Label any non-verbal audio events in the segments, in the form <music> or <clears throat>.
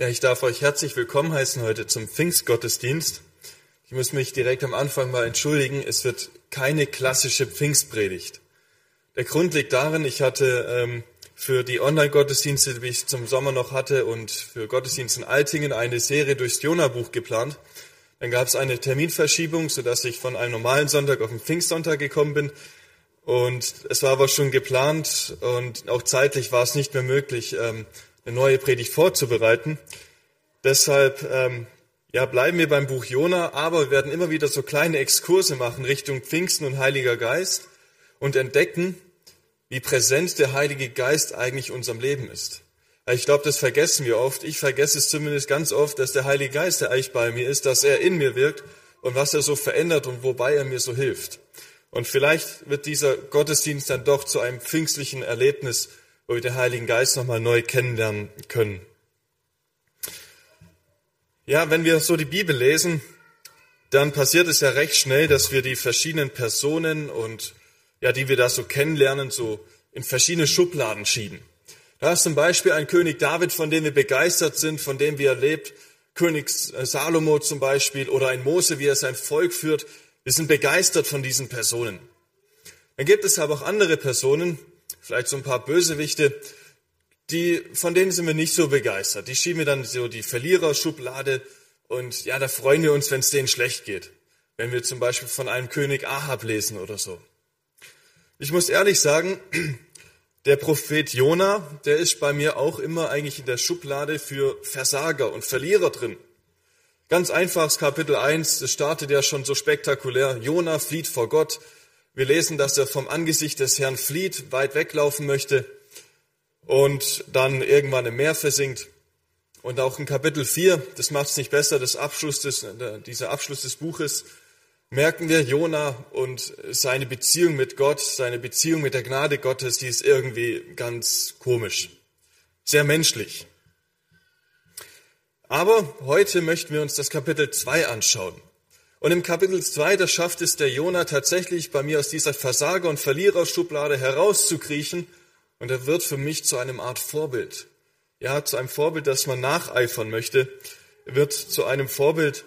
Ja, ich darf euch herzlich willkommen heißen heute zum Pfingstgottesdienst. Ich muss mich direkt am Anfang mal entschuldigen, es wird keine klassische Pfingstpredigt. Der Grund liegt darin, ich hatte ähm, für die Online-Gottesdienste, die ich zum Sommer noch hatte, und für Gottesdienst in Altingen eine Serie durchs Jona-Buch geplant. Dann gab es eine Terminverschiebung, sodass ich von einem normalen Sonntag auf den Pfingstsonntag gekommen bin. Und es war aber schon geplant und auch zeitlich war es nicht mehr möglich, ähm, eine neue Predigt vorzubereiten. Deshalb ähm, ja, bleiben wir beim Buch Jona, aber wir werden immer wieder so kleine Exkurse machen Richtung Pfingsten und Heiliger Geist und entdecken, wie präsent der Heilige Geist eigentlich unserem Leben ist. Ich glaube, das vergessen wir oft. Ich vergesse es zumindest ganz oft, dass der Heilige Geist, der eigentlich bei mir ist, dass er in mir wirkt und was er so verändert und wobei er mir so hilft. Und vielleicht wird dieser Gottesdienst dann doch zu einem pfingstlichen Erlebnis, wo wir den Heiligen Geist nochmal neu kennenlernen können. Ja, wenn wir so die Bibel lesen, dann passiert es ja recht schnell, dass wir die verschiedenen Personen und ja, die wir da so kennenlernen, so in verschiedene Schubladen schieben. Da ist zum Beispiel ein König David, von dem wir begeistert sind, von dem wir erlebt, König Salomo zum Beispiel oder ein Mose, wie er sein Volk führt. Wir sind begeistert von diesen Personen. Dann gibt es aber auch andere Personen, vielleicht so ein paar Bösewichte, die, von denen sind wir nicht so begeistert. Die schieben wir dann so die Verliererschublade und ja, da freuen wir uns, wenn es denen schlecht geht. Wenn wir zum Beispiel von einem König Ahab lesen oder so. Ich muss ehrlich sagen, <clears throat> der Prophet Jona, der ist bei mir auch immer eigentlich in der Schublade für Versager und Verlierer drin. Ganz einfaches Kapitel 1, das startet ja schon so spektakulär. Jona flieht vor Gott. Wir lesen, dass er vom Angesicht des Herrn flieht, weit weglaufen möchte und dann irgendwann im Meer versinkt. Und auch in Kapitel 4, das macht es nicht besser, das Abschluss des, dieser Abschluss des Buches, merken wir Jona und seine Beziehung mit Gott, seine Beziehung mit der Gnade Gottes, die ist irgendwie ganz komisch, sehr menschlich. Aber heute möchten wir uns das Kapitel 2 anschauen. Und im Kapitel 2, da schafft es der Jona tatsächlich bei mir aus dieser Versager- und Verliererschublade herauszukriechen und er wird für mich zu einem Art Vorbild. Ja, zu einem Vorbild, das man nacheifern möchte. Er wird zu einem Vorbild,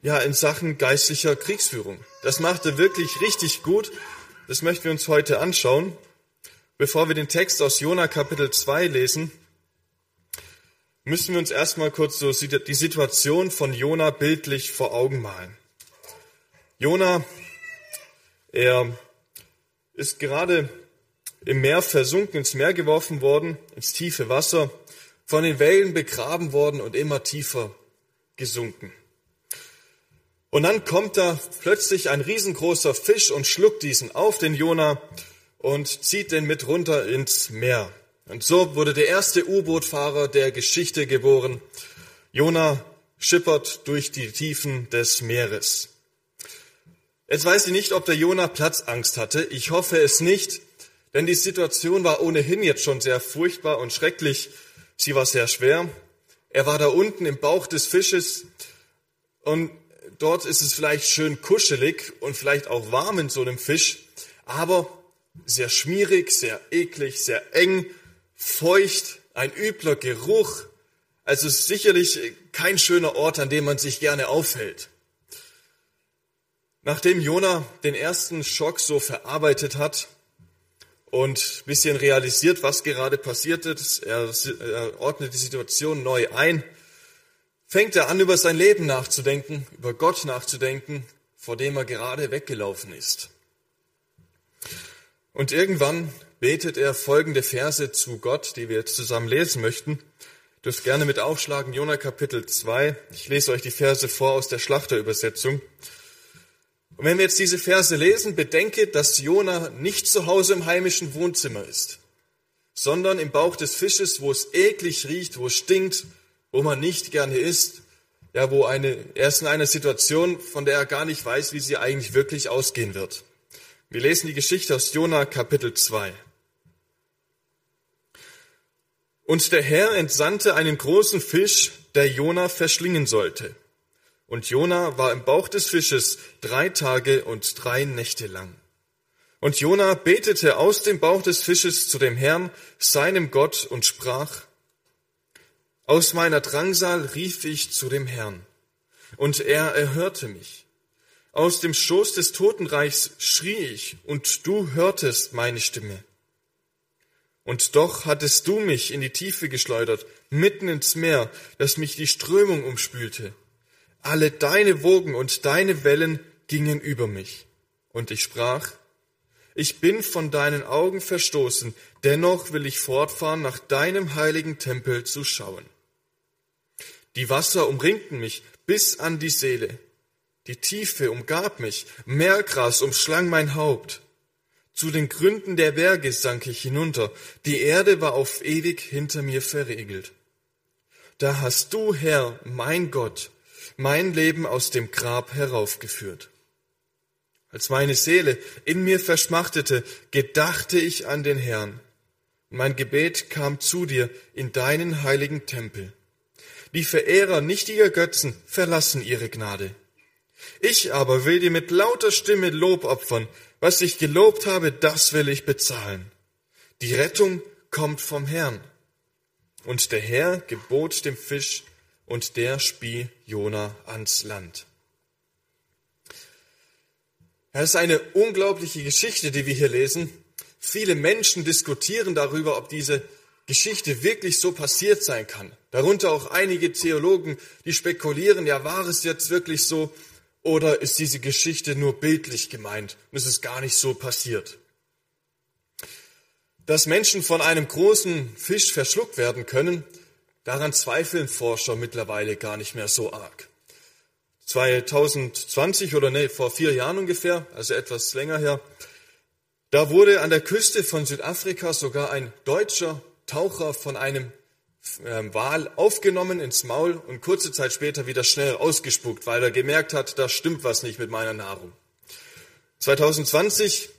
ja, in Sachen geistlicher Kriegsführung. Das macht er wirklich richtig gut. Das möchten wir uns heute anschauen. Bevor wir den Text aus Jona Kapitel 2 lesen, müssen wir uns erstmal kurz so die Situation von Jona bildlich vor Augen malen. Jona, er ist gerade im Meer versunken, ins Meer geworfen worden, ins tiefe Wasser, von den Wellen begraben worden und immer tiefer gesunken. Und dann kommt da plötzlich ein riesengroßer Fisch und schluckt diesen auf, den Jona, und zieht den mit runter ins Meer. Und so wurde der erste U-Boot-Fahrer der Geschichte geboren. Jona schippert durch die Tiefen des Meeres. Jetzt weiß ich nicht, ob der Jona Platzangst hatte. Ich hoffe es nicht, denn die Situation war ohnehin jetzt schon sehr furchtbar und schrecklich. Sie war sehr schwer. Er war da unten im Bauch des Fisches und dort ist es vielleicht schön kuschelig und vielleicht auch warm in so einem Fisch, aber sehr schmierig, sehr eklig, sehr eng, feucht, ein übler Geruch. Also sicherlich kein schöner Ort, an dem man sich gerne aufhält. Nachdem Jona den ersten Schock so verarbeitet hat, und bisschen realisiert, was gerade passiert ist. Er, er ordnet die Situation neu ein. Fängt er an, über sein Leben nachzudenken, über Gott nachzudenken, vor dem er gerade weggelaufen ist. Und irgendwann betet er folgende Verse zu Gott, die wir jetzt zusammen lesen möchten. Du dürft gerne mit aufschlagen, Jona Kapitel 2. Ich lese euch die Verse vor aus der Schlachterübersetzung. Und wenn wir jetzt diese Verse lesen, bedenke, dass Jona nicht zu Hause im heimischen Wohnzimmer ist, sondern im Bauch des Fisches, wo es eklig riecht, wo es stinkt, wo man nicht gerne isst, ja, wo eine, er ist in einer Situation, von der er gar nicht weiß, wie sie eigentlich wirklich ausgehen wird. Wir lesen die Geschichte aus Jona Kapitel 2. Und der Herr entsandte einen großen Fisch, der Jona verschlingen sollte. Und Jona war im Bauch des Fisches drei Tage und drei Nächte lang. Und Jona betete aus dem Bauch des Fisches zu dem Herrn, seinem Gott, und sprach, Aus meiner Drangsal rief ich zu dem Herrn, und er erhörte mich. Aus dem Schoß des Totenreichs schrie ich, und du hörtest meine Stimme. Und doch hattest du mich in die Tiefe geschleudert, mitten ins Meer, das mich die Strömung umspülte. Alle deine Wogen und deine Wellen gingen über mich. Und ich sprach, ich bin von deinen Augen verstoßen, dennoch will ich fortfahren, nach deinem heiligen Tempel zu schauen. Die Wasser umringten mich bis an die Seele. Die Tiefe umgab mich, Meergras umschlang mein Haupt. Zu den Gründen der Berge sank ich hinunter, die Erde war auf ewig hinter mir verriegelt. Da hast du, Herr, mein Gott, mein Leben aus dem Grab heraufgeführt. Als meine Seele in mir verschmachtete, gedachte ich an den Herrn. Mein Gebet kam zu dir in deinen heiligen Tempel. Die Verehrer nichtiger Götzen verlassen ihre Gnade. Ich aber will dir mit lauter Stimme Lob opfern, was ich gelobt habe, das will ich bezahlen. Die Rettung kommt vom Herrn. Und der Herr gebot dem Fisch, und der spie Jona ans Land. Es ist eine unglaubliche Geschichte, die wir hier lesen. Viele Menschen diskutieren darüber, ob diese Geschichte wirklich so passiert sein kann. Darunter auch einige Theologen, die spekulieren, ja, war es jetzt wirklich so, oder ist diese Geschichte nur bildlich gemeint und es ist gar nicht so passiert? Dass Menschen von einem großen Fisch verschluckt werden können, daran zweifeln Forscher mittlerweile gar nicht mehr so arg. 2020 oder nee, vor vier Jahren ungefähr, also etwas länger her, da wurde an der Küste von Südafrika sogar ein deutscher Taucher von einem Wal aufgenommen ins Maul und kurze Zeit später wieder schnell ausgespuckt, weil er gemerkt hat, da stimmt was nicht mit meiner Nahrung. 2020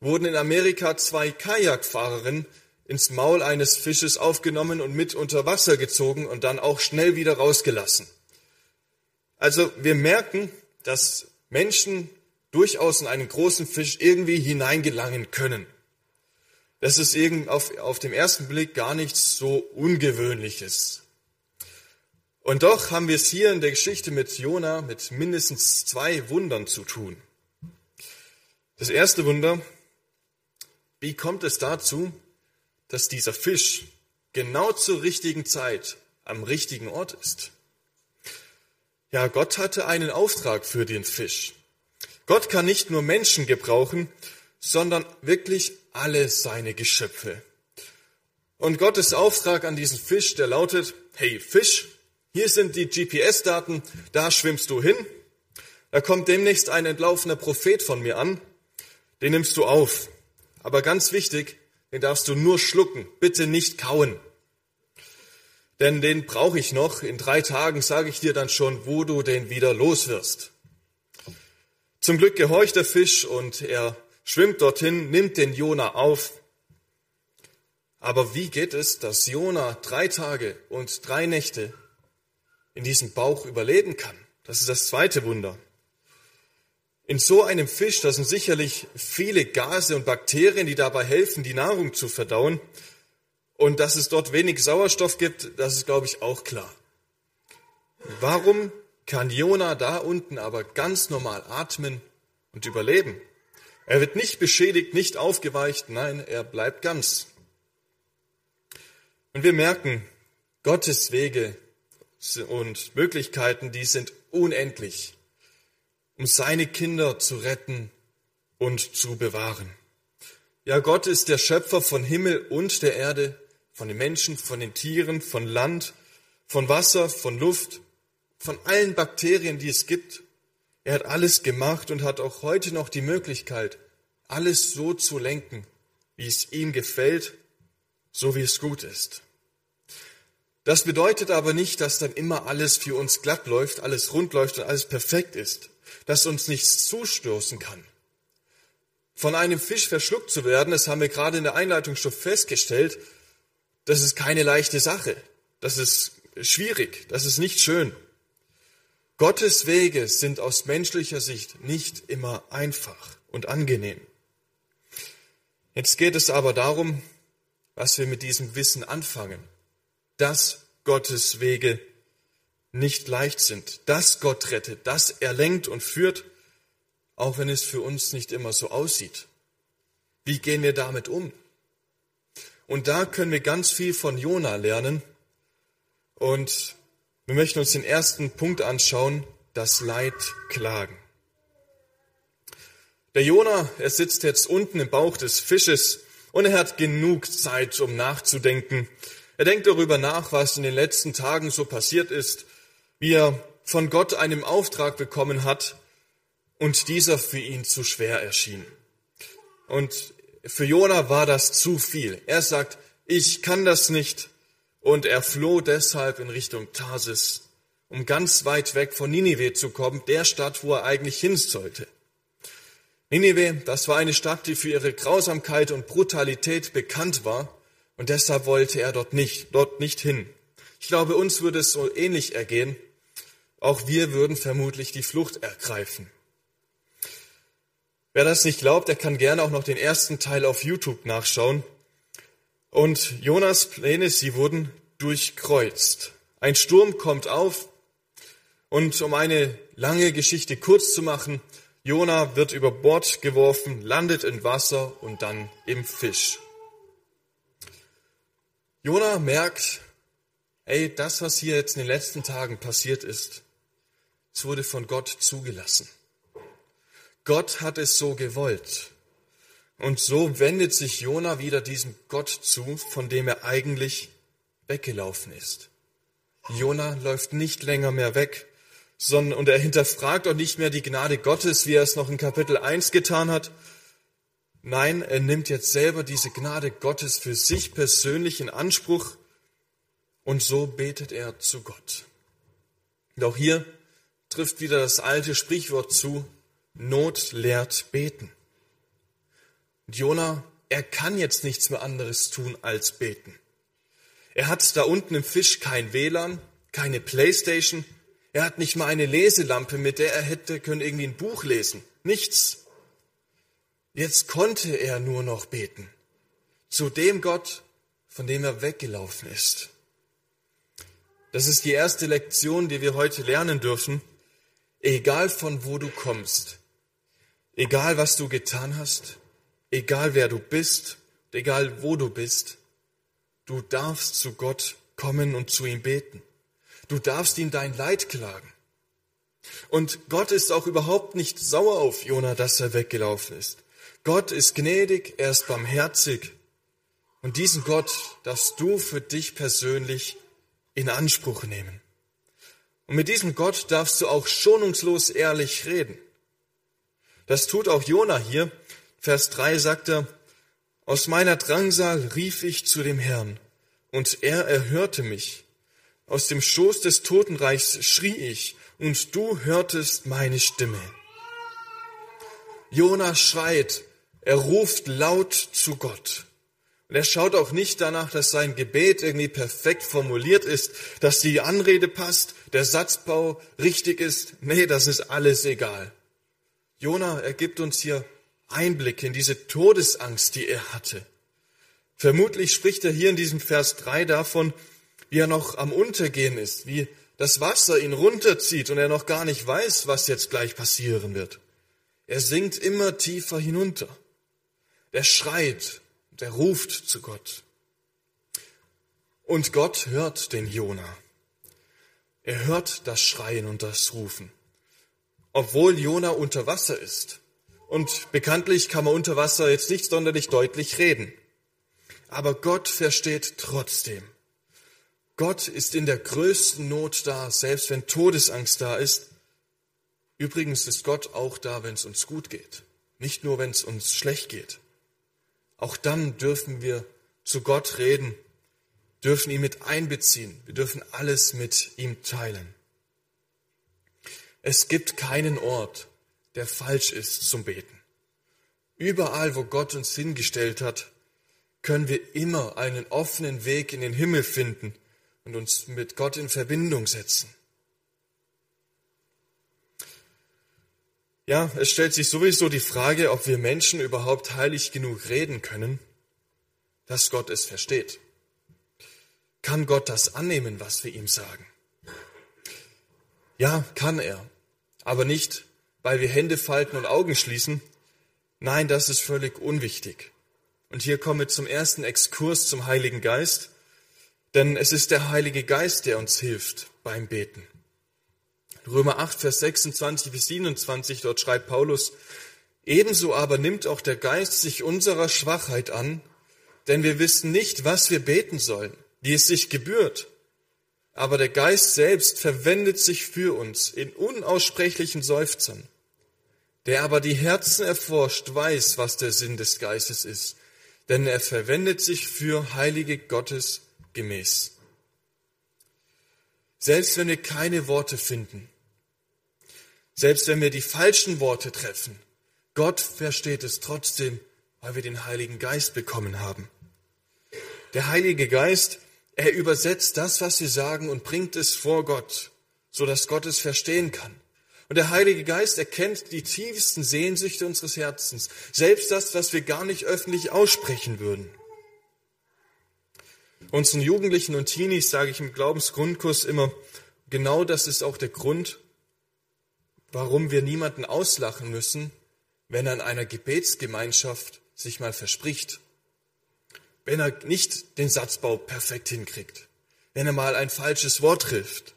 wurden in Amerika zwei Kajakfahrerinnen ins Maul eines Fisches aufgenommen und mit unter Wasser gezogen und dann auch schnell wieder rausgelassen. Also wir merken, dass Menschen durchaus in einen großen Fisch irgendwie hineingelangen können. Das ist auf, auf dem ersten Blick gar nichts so Ungewöhnliches. Und doch haben wir es hier in der Geschichte mit Jona mit mindestens zwei Wundern zu tun. Das erste Wunder, wie kommt es dazu, dass dieser Fisch genau zur richtigen Zeit am richtigen Ort ist? Ja, Gott hatte einen Auftrag für den Fisch. Gott kann nicht nur Menschen gebrauchen, sondern wirklich alle seine Geschöpfe. Und Gottes Auftrag an diesen Fisch, der lautet, hey Fisch, hier sind die GPS-Daten, da schwimmst du hin. Da kommt demnächst ein entlaufener Prophet von mir an, den nimmst du auf. Aber ganz wichtig, den darfst du nur schlucken, bitte nicht kauen. Denn den brauche ich noch. In drei Tagen sage ich dir dann schon, wo du den wieder los wirst. Zum Glück gehorcht der Fisch und er schwimmt dorthin, nimmt den Jona auf. Aber wie geht es, dass Jona drei Tage und drei Nächte in diesem Bauch überleben kann? Das ist das zweite Wunder. In so einem Fisch, da sind sicherlich viele Gase und Bakterien, die dabei helfen, die Nahrung zu verdauen. Und dass es dort wenig Sauerstoff gibt, das ist, glaube ich, auch klar. Warum kann Jona da unten aber ganz normal atmen und überleben? Er wird nicht beschädigt, nicht aufgeweicht, nein, er bleibt ganz. Und wir merken, Gottes Wege und Möglichkeiten, die sind unendlich, um seine Kinder zu retten und zu bewahren. Ja, Gott ist der Schöpfer von Himmel und der Erde, von den Menschen, von den Tieren, von Land, von Wasser, von Luft, von allen Bakterien, die es gibt. Er hat alles gemacht und hat auch heute noch die Möglichkeit, alles so zu lenken, wie es ihm gefällt, so wie es gut ist. Das bedeutet aber nicht, dass dann immer alles für uns glatt läuft, alles rund läuft und alles perfekt ist, dass uns nichts zustoßen kann. Von einem Fisch verschluckt zu werden, das haben wir gerade in der Einleitung schon festgestellt, das ist keine leichte Sache. Das ist schwierig, das ist nicht schön. Gottes Wege sind aus menschlicher Sicht nicht immer einfach und angenehm. Jetzt geht es aber darum, was wir mit diesem Wissen anfangen. Das Gottes Wege nicht leicht sind, dass Gott rettet, dass er lenkt und führt, auch wenn es für uns nicht immer so aussieht. Wie gehen wir damit um? Und da können wir ganz viel von Jona lernen. Und wir möchten uns den ersten Punkt anschauen, das Leid klagen. Der Jona, er sitzt jetzt unten im Bauch des Fisches und er hat genug Zeit, um nachzudenken. Er denkt darüber nach, was in den letzten Tagen so passiert ist, wie er von Gott einen Auftrag bekommen hat und dieser für ihn zu schwer erschien. Und für Jona war das zu viel. Er sagt, ich kann das nicht. Und er floh deshalb in Richtung Tarsis, um ganz weit weg von Ninive zu kommen, der Stadt, wo er eigentlich hin sollte. Ninive, das war eine Stadt, die für ihre Grausamkeit und Brutalität bekannt war, und deshalb wollte er dort nicht, dort nicht hin. Ich glaube, uns würde es so ähnlich ergehen. Auch wir würden vermutlich die Flucht ergreifen. Wer das nicht glaubt, der kann gerne auch noch den ersten Teil auf YouTube nachschauen. Und Jonas Pläne, sie wurden durchkreuzt. Ein Sturm kommt auf und um eine lange Geschichte kurz zu machen, Jona wird über Bord geworfen, landet in Wasser und dann im Fisch. Jona merkt, ey, das, was hier jetzt in den letzten Tagen passiert ist, es wurde von Gott zugelassen. Gott hat es so gewollt. Und so wendet sich Jona wieder diesem Gott zu, von dem er eigentlich weggelaufen ist. Jona läuft nicht länger mehr weg, sondern, und er hinterfragt auch nicht mehr die Gnade Gottes, wie er es noch in Kapitel 1 getan hat. Nein, er nimmt jetzt selber diese Gnade Gottes für sich persönlich in Anspruch und so betet er zu Gott. Und auch hier trifft wieder das alte Sprichwort zu, Not lehrt beten. Und Jona, er kann jetzt nichts mehr anderes tun als beten. Er hat da unten im Fisch kein WLAN, keine Playstation, er hat nicht mal eine Leselampe, mit der er hätte können irgendwie ein Buch lesen. Nichts. Jetzt konnte er nur noch beten. Zu dem Gott, von dem er weggelaufen ist. Das ist die erste Lektion, die wir heute lernen dürfen. Egal von wo du kommst, egal was du getan hast, egal wer du bist, egal wo du bist, du darfst zu Gott kommen und zu ihm beten. Du darfst ihm dein Leid klagen. Und Gott ist auch überhaupt nicht sauer auf Jona, dass er weggelaufen ist. Gott ist gnädig, er ist barmherzig. Und diesen Gott darfst du für dich persönlich in Anspruch nehmen. Und mit diesem Gott darfst du auch schonungslos ehrlich reden. Das tut auch Jona hier. Vers 3 sagt er, aus meiner Drangsal rief ich zu dem Herrn, und er erhörte mich. Aus dem Schoß des Totenreichs schrie ich, und du hörtest meine Stimme. Jona schreit, er ruft laut zu Gott. Und er schaut auch nicht danach, dass sein Gebet irgendwie perfekt formuliert ist, dass die Anrede passt, der Satzbau richtig ist. Nee, das ist alles egal. Jona, er gibt uns hier Einblick in diese Todesangst, die er hatte. Vermutlich spricht er hier in diesem Vers 3 davon, wie er noch am Untergehen ist, wie das Wasser ihn runterzieht und er noch gar nicht weiß, was jetzt gleich passieren wird. Er sinkt immer tiefer hinunter. Er schreit und er ruft zu Gott. Und Gott hört den Jona. Er hört das Schreien und das Rufen. Obwohl Jona unter Wasser ist. Und bekanntlich kann man unter Wasser jetzt nicht sonderlich deutlich reden. Aber Gott versteht trotzdem. Gott ist in der größten Not da, selbst wenn Todesangst da ist. Übrigens ist Gott auch da, wenn es uns gut geht, nicht nur, wenn es uns schlecht geht. Auch dann dürfen wir zu Gott reden, dürfen ihn mit einbeziehen, wir dürfen alles mit ihm teilen. Es gibt keinen Ort, der falsch ist zum Beten. Überall, wo Gott uns hingestellt hat, können wir immer einen offenen Weg in den Himmel finden und uns mit Gott in Verbindung setzen. Ja, es stellt sich sowieso die Frage, ob wir Menschen überhaupt heilig genug reden können, dass Gott es versteht. Kann Gott das annehmen, was wir ihm sagen? Ja, kann er, aber nicht, weil wir Hände falten und Augen schließen. Nein, das ist völlig unwichtig. Und hier kommen wir zum ersten Exkurs zum Heiligen Geist, denn es ist der Heilige Geist, der uns hilft beim Beten. Römer 8, Vers 26 bis 27, dort schreibt Paulus, Ebenso aber nimmt auch der Geist sich unserer Schwachheit an, denn wir wissen nicht, was wir beten sollen, wie es sich gebührt. Aber der Geist selbst verwendet sich für uns in unaussprechlichen Seufzern. Der aber die Herzen erforscht, weiß, was der Sinn des Geistes ist, denn er verwendet sich für Heilige Gottes gemäß. Selbst wenn wir keine Worte finden, selbst wenn wir die falschen Worte treffen, Gott versteht es trotzdem, weil wir den Heiligen Geist bekommen haben. Der Heilige Geist, er übersetzt das, was wir sagen und bringt es vor Gott, so dass Gott es verstehen kann. Und der Heilige Geist erkennt die tiefsten Sehnsüchte unseres Herzens, selbst das, was wir gar nicht öffentlich aussprechen würden. Unseren Jugendlichen und Teenies sage ich im Glaubensgrundkurs immer, genau das ist auch der Grund, warum wir niemanden auslachen müssen, wenn er in einer Gebetsgemeinschaft sich mal verspricht, wenn er nicht den Satzbau perfekt hinkriegt, wenn er mal ein falsches Wort trifft.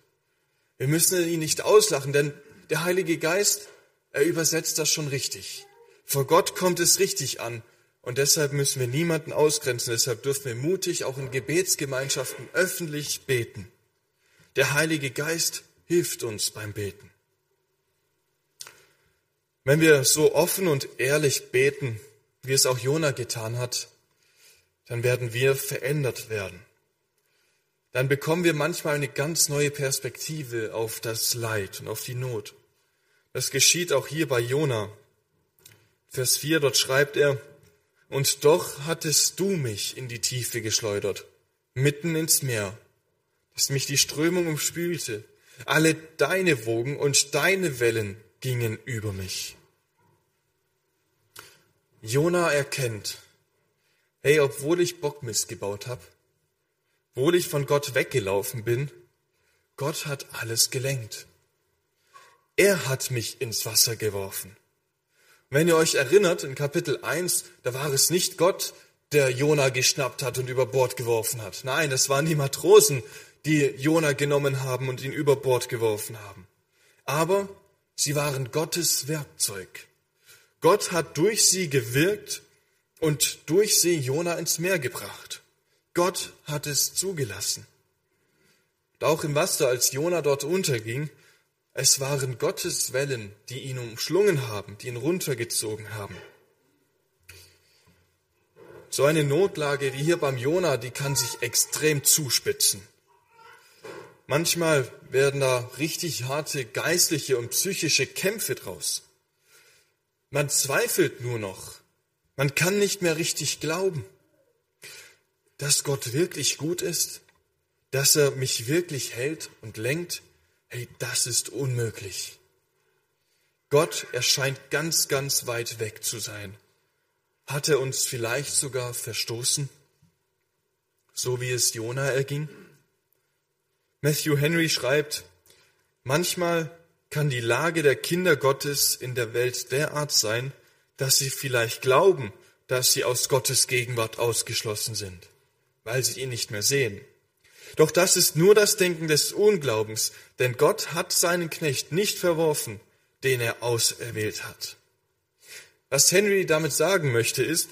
Wir müssen ihn nicht auslachen, denn der Heilige Geist, er übersetzt das schon richtig. Vor Gott kommt es richtig an und deshalb müssen wir niemanden ausgrenzen, deshalb dürfen wir mutig auch in Gebetsgemeinschaften öffentlich beten. Der Heilige Geist hilft uns beim Beten. Wenn wir so offen und ehrlich beten, wie es auch Jona getan hat, dann werden wir verändert werden. Dann bekommen wir manchmal eine ganz neue Perspektive auf das Leid und auf die Not. Das geschieht auch hier bei Jona. Vers 4, dort schreibt er, und doch hattest du mich in die Tiefe geschleudert, mitten ins Meer, dass mich die Strömung umspülte. Alle deine Wogen und deine Wellen gingen über mich. Jona erkennt, hey, obwohl ich Bockmist gebaut habe, obwohl ich von Gott weggelaufen bin, Gott hat alles gelenkt. Er hat mich ins Wasser geworfen. Wenn ihr euch erinnert, in Kapitel 1, da war es nicht Gott, der Jona geschnappt hat und über Bord geworfen hat. Nein, das waren die Matrosen, die Jona genommen haben und ihn über Bord geworfen haben. Aber sie waren Gottes Werkzeug. Gott hat durch sie gewirkt und durch sie Jona ins Meer gebracht. Gott hat es zugelassen. Und auch im Wasser, als Jona dort unterging, es waren Gottes Wellen, die ihn umschlungen haben, die ihn runtergezogen haben. So eine Notlage wie hier beim Jona, die kann sich extrem zuspitzen. Manchmal werden da richtig harte geistliche und psychische Kämpfe draus. Man zweifelt nur noch. Man kann nicht mehr richtig glauben, dass Gott wirklich gut ist, dass er mich wirklich hält und lenkt. Hey, das ist unmöglich. Gott erscheint ganz, ganz weit weg zu sein. Hat er uns vielleicht sogar verstoßen, so wie es Jona erging? Matthew Henry schreibt, manchmal kann die Lage der Kinder Gottes in der Welt derart sein, dass sie vielleicht glauben, dass sie aus Gottes Gegenwart ausgeschlossen sind, weil sie ihn nicht mehr sehen. Doch das ist nur das Denken des Unglaubens, denn Gott hat seinen Knecht nicht verworfen, den er auserwählt hat. Was Henry damit sagen möchte, ist,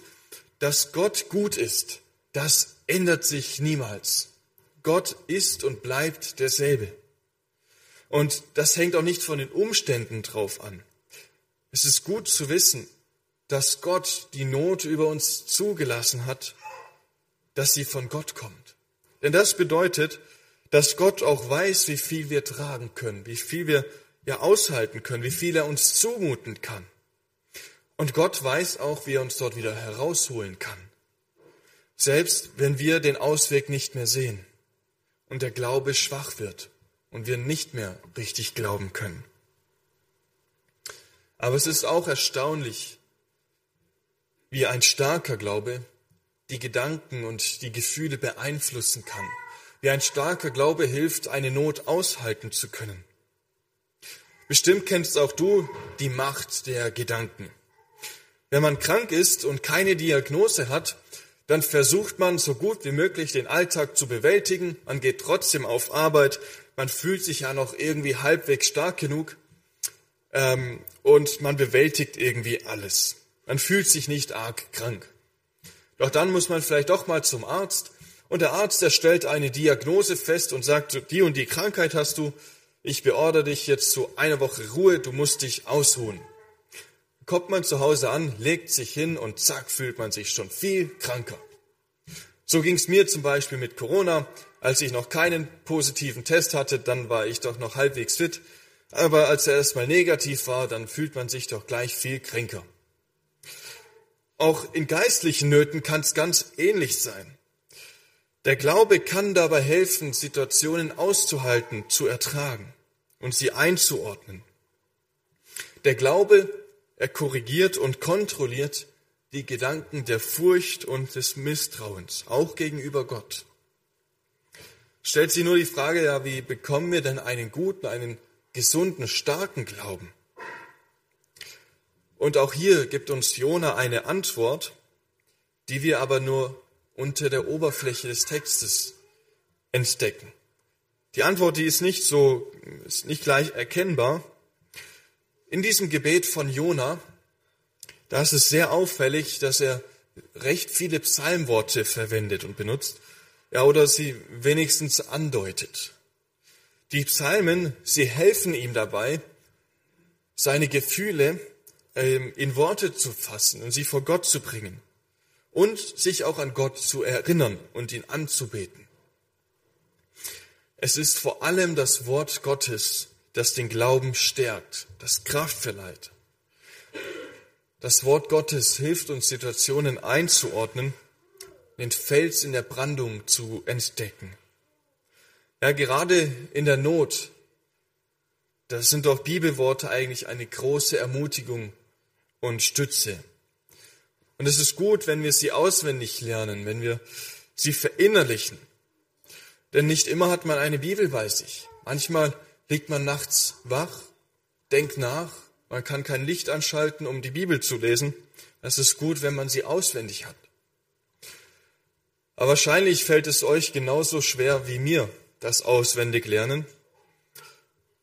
dass Gott gut ist. Das ändert sich niemals. Gott ist und bleibt derselbe. Und das hängt auch nicht von den Umständen drauf an. Es ist gut zu wissen, dass Gott die Not über uns zugelassen hat, dass sie von Gott kommt. Denn das bedeutet, dass Gott auch weiß, wie viel wir tragen können, wie viel wir ja aushalten können, wie viel er uns zumuten kann. Und Gott weiß auch, wie er uns dort wieder herausholen kann. Selbst wenn wir den Ausweg nicht mehr sehen und der Glaube schwach wird und wir nicht mehr richtig glauben können. Aber es ist auch erstaunlich, wie ein starker Glaube die Gedanken und die Gefühle beeinflussen kann, wie ein starker Glaube hilft, eine Not aushalten zu können. Bestimmt kennst auch du die Macht der Gedanken. Wenn man krank ist und keine Diagnose hat, dann versucht man so gut wie möglich den Alltag zu bewältigen. Man geht trotzdem auf Arbeit. Man fühlt sich ja noch irgendwie halbwegs stark genug. Ähm, und man bewältigt irgendwie alles. Man fühlt sich nicht arg krank. Doch dann muss man vielleicht doch mal zum Arzt und der Arzt, der stellt eine Diagnose fest und sagt, die und die Krankheit hast du, ich beordere dich jetzt zu einer Woche Ruhe, du musst dich ausruhen. Kommt man zu Hause an, legt sich hin und zack, fühlt man sich schon viel kranker. So ging es mir zum Beispiel mit Corona. Als ich noch keinen positiven Test hatte, dann war ich doch noch halbwegs fit. Aber als er erstmal negativ war, dann fühlt man sich doch gleich viel kränker. Auch in geistlichen Nöten kann es ganz ähnlich sein. Der Glaube kann dabei helfen, Situationen auszuhalten, zu ertragen und sie einzuordnen. Der Glaube, er korrigiert und kontrolliert die Gedanken der Furcht und des Misstrauens, auch gegenüber Gott. Stellt sich nur die Frage, ja, wie bekommen wir denn einen guten, einen gesunden, starken Glauben? Und auch hier gibt uns Jona eine Antwort, die wir aber nur unter der Oberfläche des Textes entdecken. Die Antwort, die ist nicht so, ist nicht gleich erkennbar. In diesem Gebet von Jona, da ist es sehr auffällig, dass er recht viele Psalmworte verwendet und benutzt, ja, oder sie wenigstens andeutet. Die Psalmen, sie helfen ihm dabei, seine Gefühle in Worte zu fassen und sie vor Gott zu bringen und sich auch an Gott zu erinnern und ihn anzubeten. Es ist vor allem das Wort Gottes, das den Glauben stärkt, das Kraft verleiht. Das Wort Gottes hilft uns, Situationen einzuordnen, den Fels in der Brandung zu entdecken. Ja, gerade in der Not, das sind doch Bibelworte eigentlich eine große Ermutigung und Stütze. Und es ist gut, wenn wir sie auswendig lernen, wenn wir sie verinnerlichen. Denn nicht immer hat man eine Bibel bei sich. Manchmal liegt man nachts wach, denkt nach, man kann kein Licht anschalten, um die Bibel zu lesen. Es ist gut, wenn man sie auswendig hat. Aber wahrscheinlich fällt es euch genauso schwer wie mir, das auswendig lernen.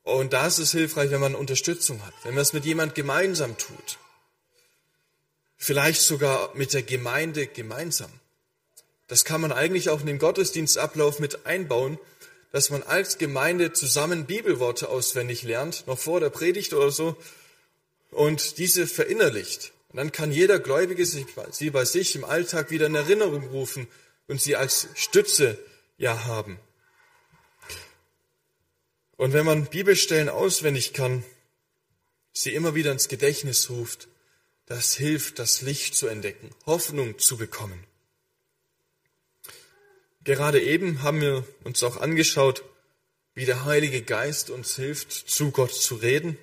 Und da ist es hilfreich, wenn man Unterstützung hat, wenn man es mit jemand gemeinsam tut vielleicht sogar mit der Gemeinde gemeinsam. Das kann man eigentlich auch in den Gottesdienstablauf mit einbauen, dass man als Gemeinde zusammen Bibelworte auswendig lernt, noch vor der Predigt oder so, und diese verinnerlicht. Und dann kann jeder Gläubige sie bei sich im Alltag wieder in Erinnerung rufen und sie als Stütze ja haben. Und wenn man Bibelstellen auswendig kann, sie immer wieder ins Gedächtnis ruft, das hilft, das Licht zu entdecken, Hoffnung zu bekommen. Gerade eben haben wir uns auch angeschaut, wie der Heilige Geist uns hilft, zu Gott zu reden.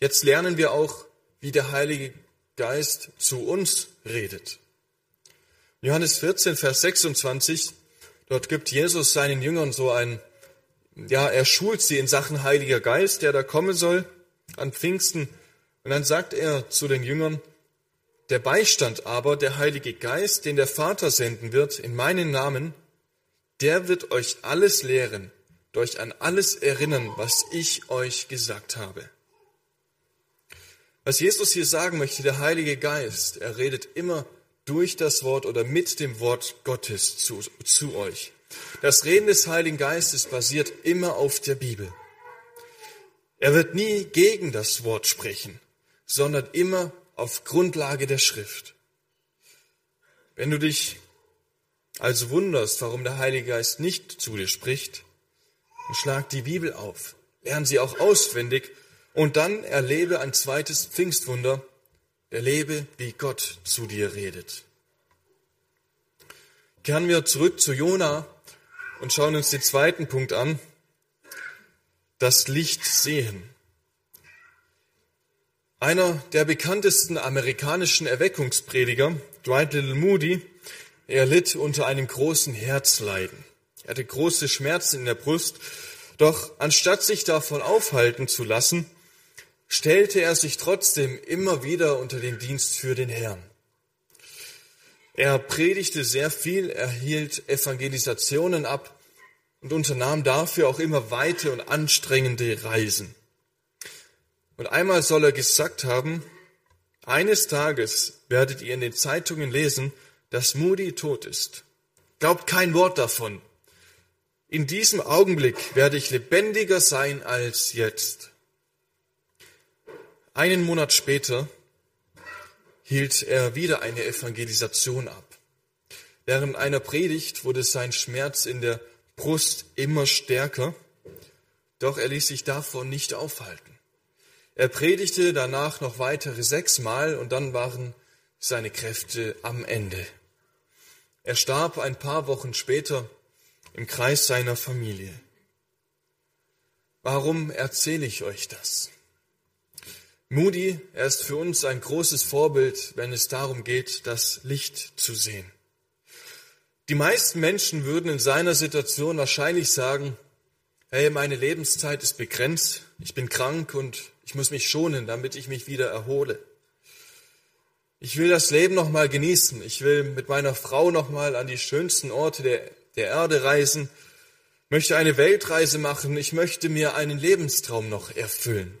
Jetzt lernen wir auch, wie der Heilige Geist zu uns redet. Johannes 14, Vers 26, dort gibt Jesus seinen Jüngern so ein, ja, er schult sie in Sachen Heiliger Geist, der da kommen soll an Pfingsten. Und dann sagt er zu den Jüngern, der Beistand aber, der Heilige Geist, den der Vater senden wird in meinen Namen, der wird euch alles lehren, euch an alles erinnern, was ich euch gesagt habe. Was Jesus hier sagen möchte, der Heilige Geist, er redet immer durch das Wort oder mit dem Wort Gottes zu, zu euch. Das Reden des Heiligen Geistes basiert immer auf der Bibel. Er wird nie gegen das Wort sprechen, sondern immer auf Grundlage der Schrift. Wenn du dich also wunderst, warum der Heilige Geist nicht zu dir spricht, dann schlag die Bibel auf, lern sie auch auswendig und dann erlebe ein zweites Pfingstwunder, erlebe, wie Gott zu dir redet. Kehren wir zurück zu Jona und schauen uns den zweiten Punkt an, das Licht sehen. Einer der bekanntesten amerikanischen Erweckungsprediger, Dwight Little Moody, er litt unter einem großen Herzleiden. Er hatte große Schmerzen in der Brust, doch anstatt sich davon aufhalten zu lassen, stellte er sich trotzdem immer wieder unter den Dienst für den Herrn. Er predigte sehr viel, er hielt Evangelisationen ab und unternahm dafür auch immer weite und anstrengende Reisen. Und einmal soll er gesagt haben, eines Tages werdet ihr in den Zeitungen lesen, dass Moody tot ist. Glaubt kein Wort davon. In diesem Augenblick werde ich lebendiger sein als jetzt. Einen Monat später hielt er wieder eine Evangelisation ab. Während einer Predigt wurde sein Schmerz in der Brust immer stärker, doch er ließ sich davon nicht aufhalten. Er predigte danach noch weitere sechsmal und dann waren seine Kräfte am Ende. Er starb ein paar Wochen später im Kreis seiner Familie. Warum erzähle ich euch das? Moody, er ist für uns ein großes Vorbild, wenn es darum geht, das Licht zu sehen. Die meisten Menschen würden in seiner Situation wahrscheinlich sagen, hey, meine Lebenszeit ist begrenzt, ich bin krank und ich muss mich schonen, damit ich mich wieder erhole. Ich will das Leben noch mal genießen. Ich will mit meiner Frau noch mal an die schönsten Orte der, der Erde reisen, möchte eine Weltreise machen. Ich möchte mir einen Lebenstraum noch erfüllen.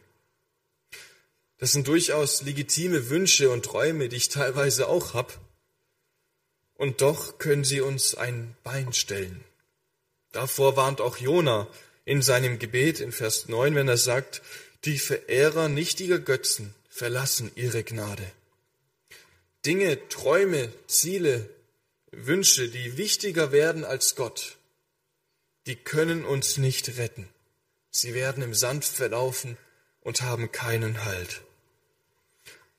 Das sind durchaus legitime Wünsche und Träume, die ich teilweise auch habe. Und doch können sie uns ein Bein stellen. Davor warnt auch Jona in seinem Gebet in Vers 9, wenn er sagt, die Verehrer nichtiger Götzen verlassen ihre Gnade. Dinge, Träume, Ziele, Wünsche, die wichtiger werden als Gott, die können uns nicht retten. Sie werden im Sand verlaufen und haben keinen Halt.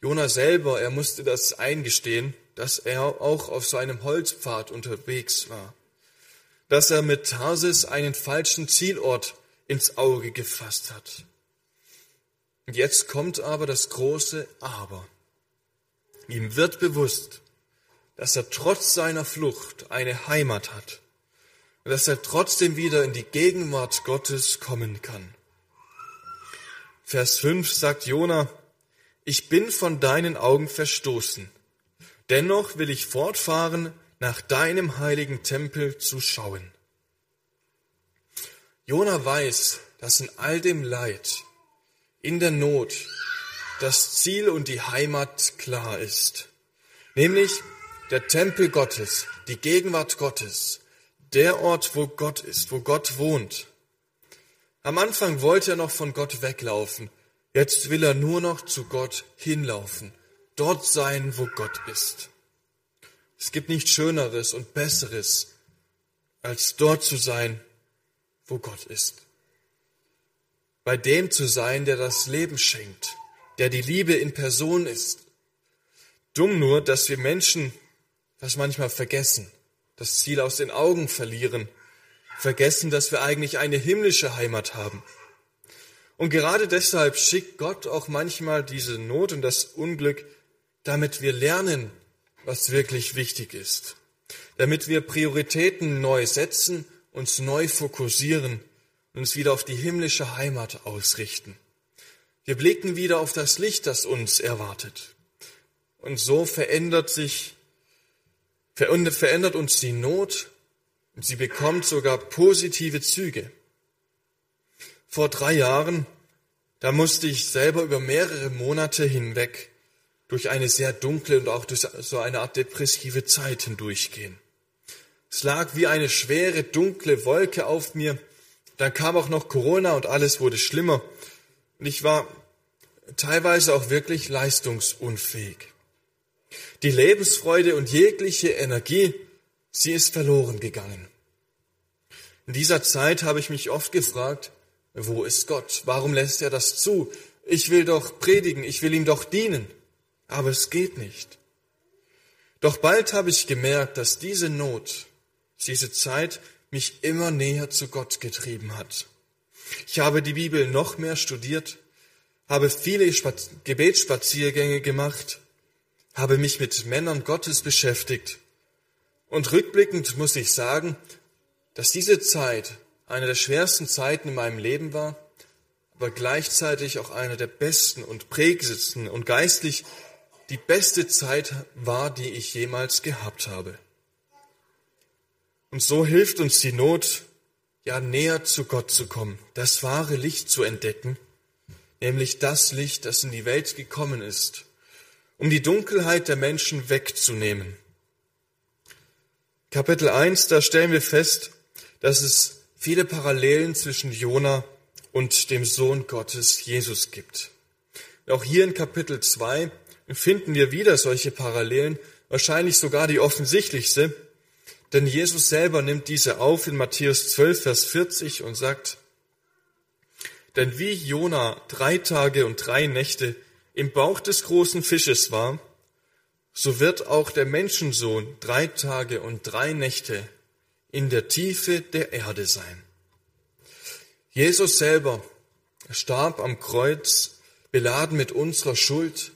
Jona selber, er musste das eingestehen, dass er auch auf seinem Holzpfad unterwegs war, dass er mit Tarsis einen falschen Zielort ins Auge gefasst hat. Und jetzt kommt aber das große Aber. Ihm wird bewusst, dass er trotz seiner Flucht eine Heimat hat und dass er trotzdem wieder in die Gegenwart Gottes kommen kann. Vers 5 sagt Jona, ich bin von deinen Augen verstoßen. Dennoch will ich fortfahren, nach deinem heiligen Tempel zu schauen. Jona weiß, dass in all dem Leid, in der Not, das Ziel und die Heimat klar ist, nämlich der Tempel Gottes, die Gegenwart Gottes, der Ort, wo Gott ist, wo Gott wohnt. Am Anfang wollte er noch von Gott weglaufen, jetzt will er nur noch zu Gott hinlaufen, dort sein, wo Gott ist. Es gibt nichts Schöneres und Besseres, als dort zu sein, wo Gott ist. Bei dem zu sein, der das Leben schenkt, der die Liebe in Person ist. Dumm nur, dass wir Menschen das manchmal vergessen, das Ziel aus den Augen verlieren, vergessen, dass wir eigentlich eine himmlische Heimat haben. Und gerade deshalb schickt Gott auch manchmal diese Not und das Unglück, damit wir lernen, was wirklich wichtig ist, damit wir Prioritäten neu setzen, uns neu fokussieren und uns wieder auf die himmlische Heimat ausrichten. Wir blicken wieder auf das Licht, das uns erwartet. Und so verändert sich, verändert uns die Not und sie bekommt sogar positive Züge. Vor drei Jahren, da musste ich selber über mehrere Monate hinweg durch eine sehr dunkle und auch durch so eine Art depressive Zeit hindurchgehen. Es lag wie eine schwere, dunkle Wolke auf mir. Dann kam auch noch Corona und alles wurde schlimmer. Und ich war teilweise auch wirklich leistungsunfähig. Die Lebensfreude und jegliche Energie, sie ist verloren gegangen. In dieser Zeit habe ich mich oft gefragt, wo ist Gott? Warum lässt er das zu? Ich will doch predigen, ich will ihm doch dienen, aber es geht nicht. Doch bald habe ich gemerkt, dass diese Not, diese Zeit mich immer näher zu Gott getrieben hat. Ich habe die Bibel noch mehr studiert, habe viele Gebetsspaziergänge gemacht, habe mich mit Männern Gottes beschäftigt. Und rückblickend muss ich sagen, dass diese Zeit eine der schwersten Zeiten in meinem Leben war, aber gleichzeitig auch eine der besten und prägendsten und geistlich die beste Zeit war, die ich jemals gehabt habe. Und so hilft uns die Not, ja näher zu Gott zu kommen, das wahre Licht zu entdecken, nämlich das Licht, das in die Welt gekommen ist, um die Dunkelheit der Menschen wegzunehmen. Kapitel 1, da stellen wir fest, dass es viele Parallelen zwischen Jona und dem Sohn Gottes Jesus gibt. Auch hier in Kapitel 2 finden wir wieder solche Parallelen, wahrscheinlich sogar die offensichtlichste, denn Jesus selber nimmt diese auf in Matthäus 12, Vers 40 und sagt, denn wie Jona drei Tage und drei Nächte im Bauch des großen Fisches war, so wird auch der Menschensohn drei Tage und drei Nächte in der Tiefe der Erde sein. Jesus selber starb am Kreuz, beladen mit unserer Schuld,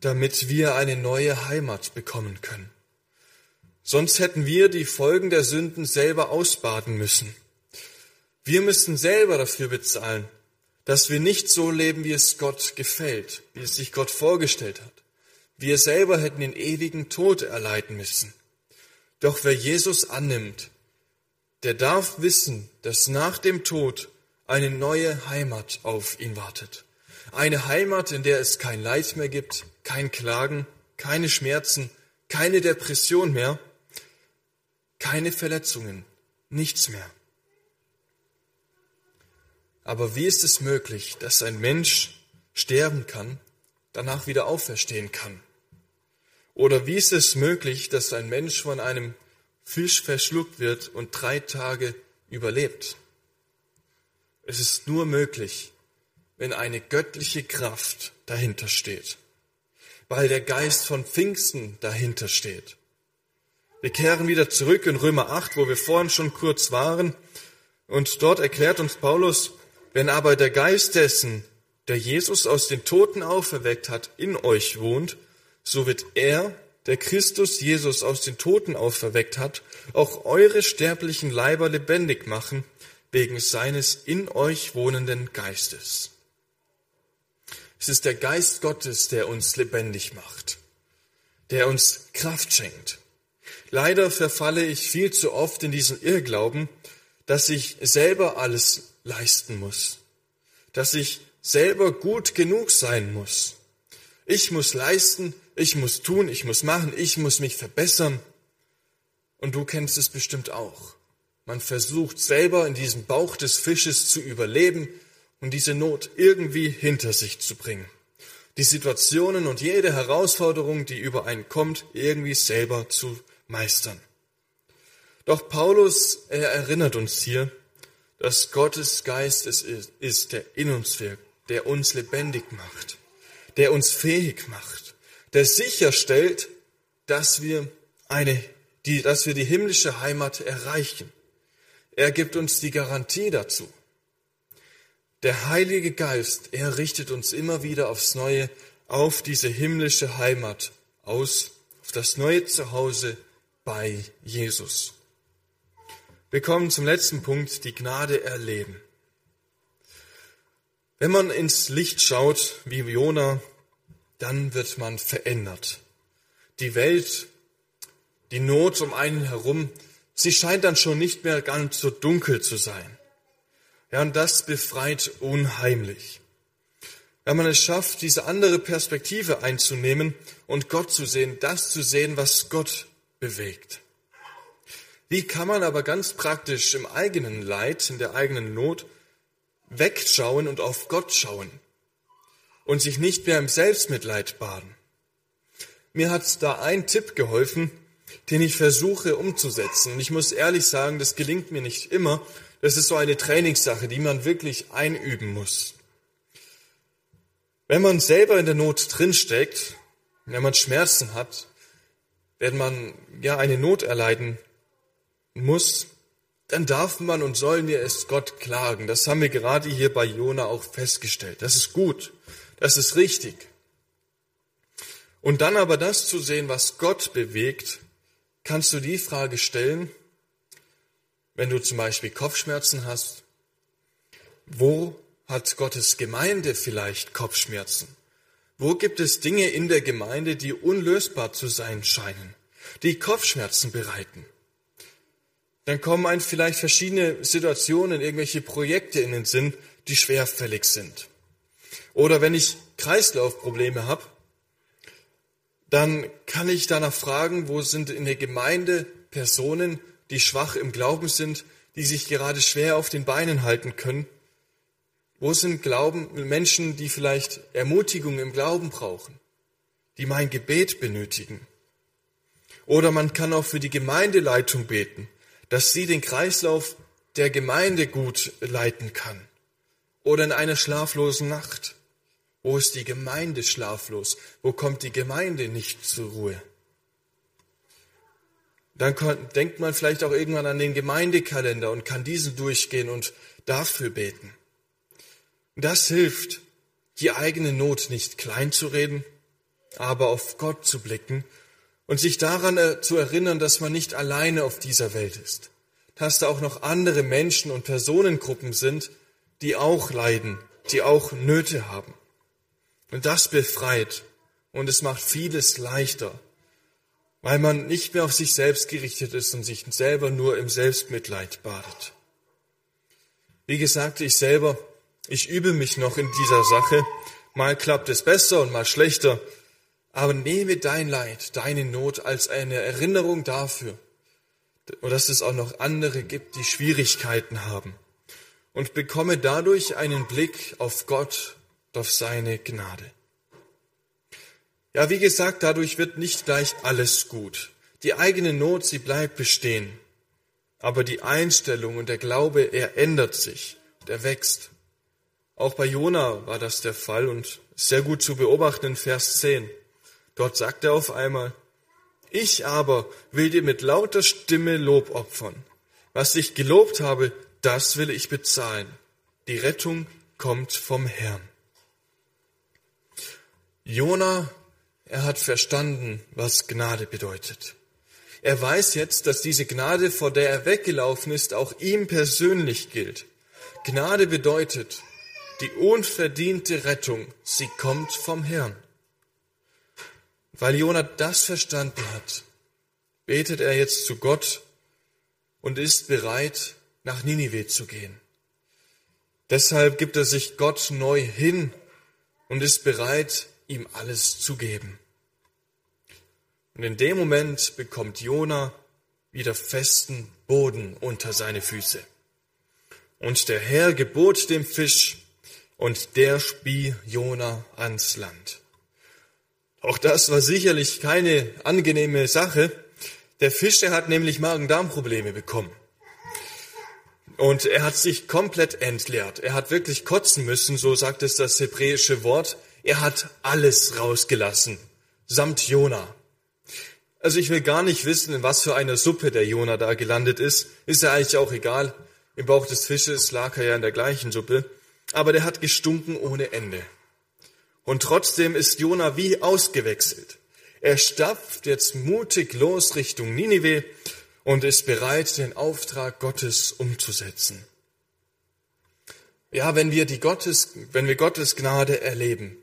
damit wir eine neue Heimat bekommen können. Sonst hätten wir die Folgen der Sünden selber ausbaden müssen. Wir müssten selber dafür bezahlen, dass wir nicht so leben, wie es Gott gefällt, wie es sich Gott vorgestellt hat. Wir selber hätten den ewigen Tod erleiden müssen. Doch wer Jesus annimmt, der darf wissen, dass nach dem Tod eine neue Heimat auf ihn wartet. Eine Heimat, in der es kein Leid mehr gibt, kein Klagen, keine Schmerzen, keine Depression mehr, keine Verletzungen, nichts mehr. Aber wie ist es möglich, dass ein Mensch sterben kann, danach wieder auferstehen kann? Oder wie ist es möglich, dass ein Mensch von einem Fisch verschluckt wird und drei Tage überlebt? Es ist nur möglich, wenn eine göttliche Kraft dahinter steht, weil der Geist von Pfingsten dahinter steht. Wir kehren wieder zurück in Römer 8, wo wir vorhin schon kurz waren. Und dort erklärt uns Paulus, wenn aber der Geist dessen, der Jesus aus den Toten auferweckt hat, in euch wohnt, so wird er, der Christus Jesus aus den Toten auferweckt hat, auch eure sterblichen Leiber lebendig machen, wegen seines in euch wohnenden Geistes. Es ist der Geist Gottes, der uns lebendig macht, der uns Kraft schenkt, Leider verfalle ich viel zu oft in diesen Irrglauben, dass ich selber alles leisten muss, dass ich selber gut genug sein muss. Ich muss leisten, ich muss tun, ich muss machen, ich muss mich verbessern. Und du kennst es bestimmt auch. Man versucht selber in diesem Bauch des Fisches zu überleben und diese Not irgendwie hinter sich zu bringen. Die Situationen und jede Herausforderung, die über einen kommt, irgendwie selber zu meistern. Doch Paulus, er erinnert uns hier, dass Gottes Geist es ist, der in uns wirkt, der uns lebendig macht, der uns fähig macht, der sicherstellt, dass wir eine, die, dass wir die himmlische Heimat erreichen. Er gibt uns die Garantie dazu. Der Heilige Geist, er richtet uns immer wieder aufs Neue auf diese himmlische Heimat aus, auf das neue Zuhause bei Jesus. Wir kommen zum letzten Punkt, die Gnade erleben. Wenn man ins Licht schaut, wie Jona, dann wird man verändert. Die Welt, die Not um einen herum, sie scheint dann schon nicht mehr ganz so dunkel zu sein. Ja, und das befreit unheimlich. Wenn man es schafft, diese andere Perspektive einzunehmen und Gott zu sehen, das zu sehen, was Gott bewegt. Wie kann man aber ganz praktisch im eigenen Leid, in der eigenen Not wegschauen und auf Gott schauen und sich nicht mehr im Selbstmitleid baden? Mir hat da ein Tipp geholfen, den ich versuche umzusetzen. Und ich muss ehrlich sagen, das gelingt mir nicht immer. Das ist so eine Trainingssache, die man wirklich einüben muss. Wenn man selber in der Not drinsteckt, wenn man Schmerzen hat, wenn man ja eine Not erleiden muss, dann darf man und sollen wir es Gott klagen. Das haben wir gerade hier bei Jona auch festgestellt. Das ist gut. Das ist richtig. Und dann aber das zu sehen, was Gott bewegt, kannst du die Frage stellen, wenn du zum Beispiel Kopfschmerzen hast? Wo hat Gottes Gemeinde vielleicht Kopfschmerzen? Wo gibt es Dinge in der Gemeinde, die unlösbar zu sein scheinen, die Kopfschmerzen bereiten? Dann kommen ein vielleicht verschiedene Situationen, irgendwelche Projekte in den Sinn, die schwerfällig sind. Oder wenn ich Kreislaufprobleme habe, dann kann ich danach fragen, wo sind in der Gemeinde Personen, die schwach im Glauben sind, die sich gerade schwer auf den Beinen halten können? Wo sind Glauben, Menschen, die vielleicht Ermutigung im Glauben brauchen, die mein Gebet benötigen? Oder man kann auch für die Gemeindeleitung beten, dass sie den Kreislauf der Gemeinde gut leiten kann. Oder in einer schlaflosen Nacht. Wo ist die Gemeinde schlaflos? Wo kommt die Gemeinde nicht zur Ruhe? Dann denkt man vielleicht auch irgendwann an den Gemeindekalender und kann diesen durchgehen und dafür beten. Das hilft, die eigene Not nicht klein zu reden, aber auf Gott zu blicken und sich daran äh, zu erinnern, dass man nicht alleine auf dieser Welt ist, dass da auch noch andere Menschen und Personengruppen sind, die auch leiden, die auch Nöte haben. Und das befreit und es macht vieles leichter, weil man nicht mehr auf sich selbst gerichtet ist und sich selber nur im Selbstmitleid badet. Wie gesagt, ich selber ich übe mich noch in dieser Sache. Mal klappt es besser und mal schlechter. Aber nehme dein Leid, deine Not als eine Erinnerung dafür, dass es auch noch andere gibt, die Schwierigkeiten haben. Und bekomme dadurch einen Blick auf Gott, auf seine Gnade. Ja, wie gesagt, dadurch wird nicht gleich alles gut. Die eigene Not, sie bleibt bestehen. Aber die Einstellung und der Glaube, er ändert sich, er wächst. Auch bei Jona war das der Fall und sehr gut zu beobachten in Vers 10. Dort sagt er auf einmal, ich aber will dir mit lauter Stimme Lob opfern. Was ich gelobt habe, das will ich bezahlen. Die Rettung kommt vom Herrn. Jona, er hat verstanden, was Gnade bedeutet. Er weiß jetzt, dass diese Gnade, vor der er weggelaufen ist, auch ihm persönlich gilt. Gnade bedeutet, die unverdiente Rettung, sie kommt vom Herrn. Weil Jonah das verstanden hat, betet er jetzt zu Gott und ist bereit, nach Ninive zu gehen. Deshalb gibt er sich Gott neu hin und ist bereit, ihm alles zu geben. Und in dem Moment bekommt Jona wieder festen Boden unter seine Füße. Und der Herr gebot dem Fisch, und der spie Jona ans Land. Auch das war sicherlich keine angenehme Sache. Der Fisch, der hat nämlich Magen-Darm-Probleme bekommen. Und er hat sich komplett entleert. Er hat wirklich kotzen müssen, so sagt es das hebräische Wort. Er hat alles rausgelassen, samt Jona. Also ich will gar nicht wissen, in was für einer Suppe der Jona da gelandet ist. Ist ja eigentlich auch egal. Im Bauch des Fisches lag er ja in der gleichen Suppe aber der hat gestunken ohne Ende. Und trotzdem ist Jona wie ausgewechselt. Er stapft jetzt mutig los Richtung Ninive und ist bereit, den Auftrag Gottes umzusetzen. Ja, wenn wir die Gottes, wenn wir Gottes Gnade erleben,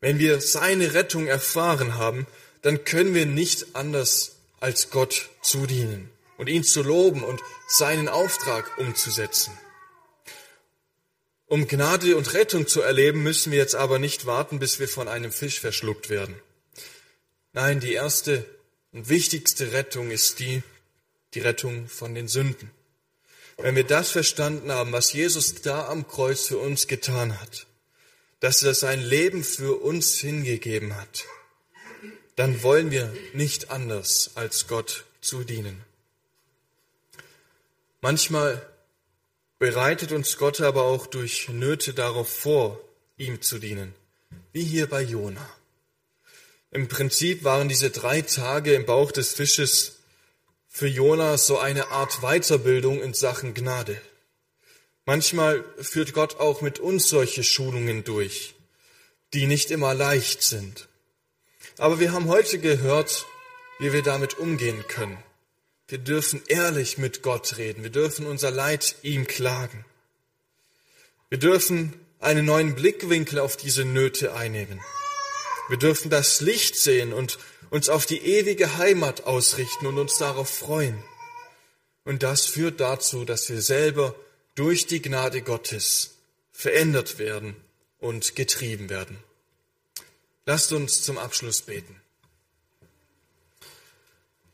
wenn wir seine Rettung erfahren haben, dann können wir nicht anders als Gott zudienen und ihn zu loben und seinen Auftrag umzusetzen. Um Gnade und Rettung zu erleben, müssen wir jetzt aber nicht warten, bis wir von einem Fisch verschluckt werden. Nein, die erste und wichtigste Rettung ist die, die Rettung von den Sünden. Wenn wir das verstanden haben, was Jesus da am Kreuz für uns getan hat, dass er sein Leben für uns hingegeben hat, dann wollen wir nicht anders als Gott zu dienen. Manchmal bereitet uns Gott aber auch durch Nöte darauf vor, ihm zu dienen, wie hier bei Jona. Im Prinzip waren diese drei Tage im Bauch des Fisches für Jona so eine Art Weiterbildung in Sachen Gnade. Manchmal führt Gott auch mit uns solche Schulungen durch, die nicht immer leicht sind. Aber wir haben heute gehört, wie wir damit umgehen können, Wir dürfen ehrlich mit Gott reden. Wir dürfen unser Leid ihm klagen. Wir dürfen einen neuen Blickwinkel auf diese Nöte einnehmen. Wir dürfen das Licht sehen und uns auf die ewige Heimat ausrichten und uns darauf freuen. Und das führt dazu, dass wir selber durch die Gnade Gottes verändert werden und getrieben werden. Lasst uns zum Abschluss beten.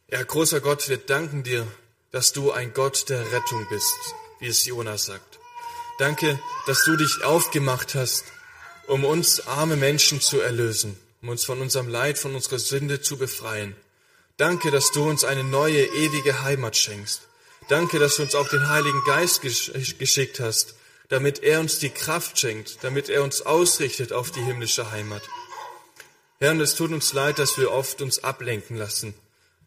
Ja, großer Gott, wir danken dir, dass du ein Gott der Rettung bist, wie es Jonas sagt. Danke, dass du dich aufgemacht hast, um uns arme Menschen zu erlösen, um uns von unserem Leid, von unserer Sünde zu befreien. Danke, dass du uns eine neue, ewige Heimat schenkst. Danke, dass du uns auch den Heiligen Geist geschickt hast, damit er uns die Kraft schenkt, damit er uns ausrichtet auf die himmlische Heimat. Herr, und es tut uns leid, dass wir oft uns ablenken lassen,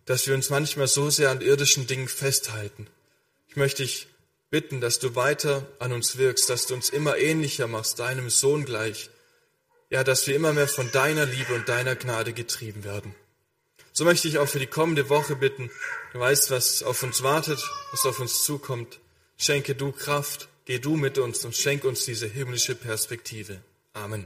dass wir uns manchmal so sehr an irdischen Dingen festhalten. Ich möchte dich bitten, dass du weiter an uns wirkst, dass du uns immer ähnlicher machst, deinem Sohn gleich. Ja, dass wir immer mehr von deiner Liebe und deiner Gnade getrieben werden. So möchte ich auch für die kommende Woche bitten. Du weißt, was auf uns wartet, was auf uns zukommt. Schenke du Kraft, geh du mit uns und schenk uns diese himmlische Perspektive. Amen.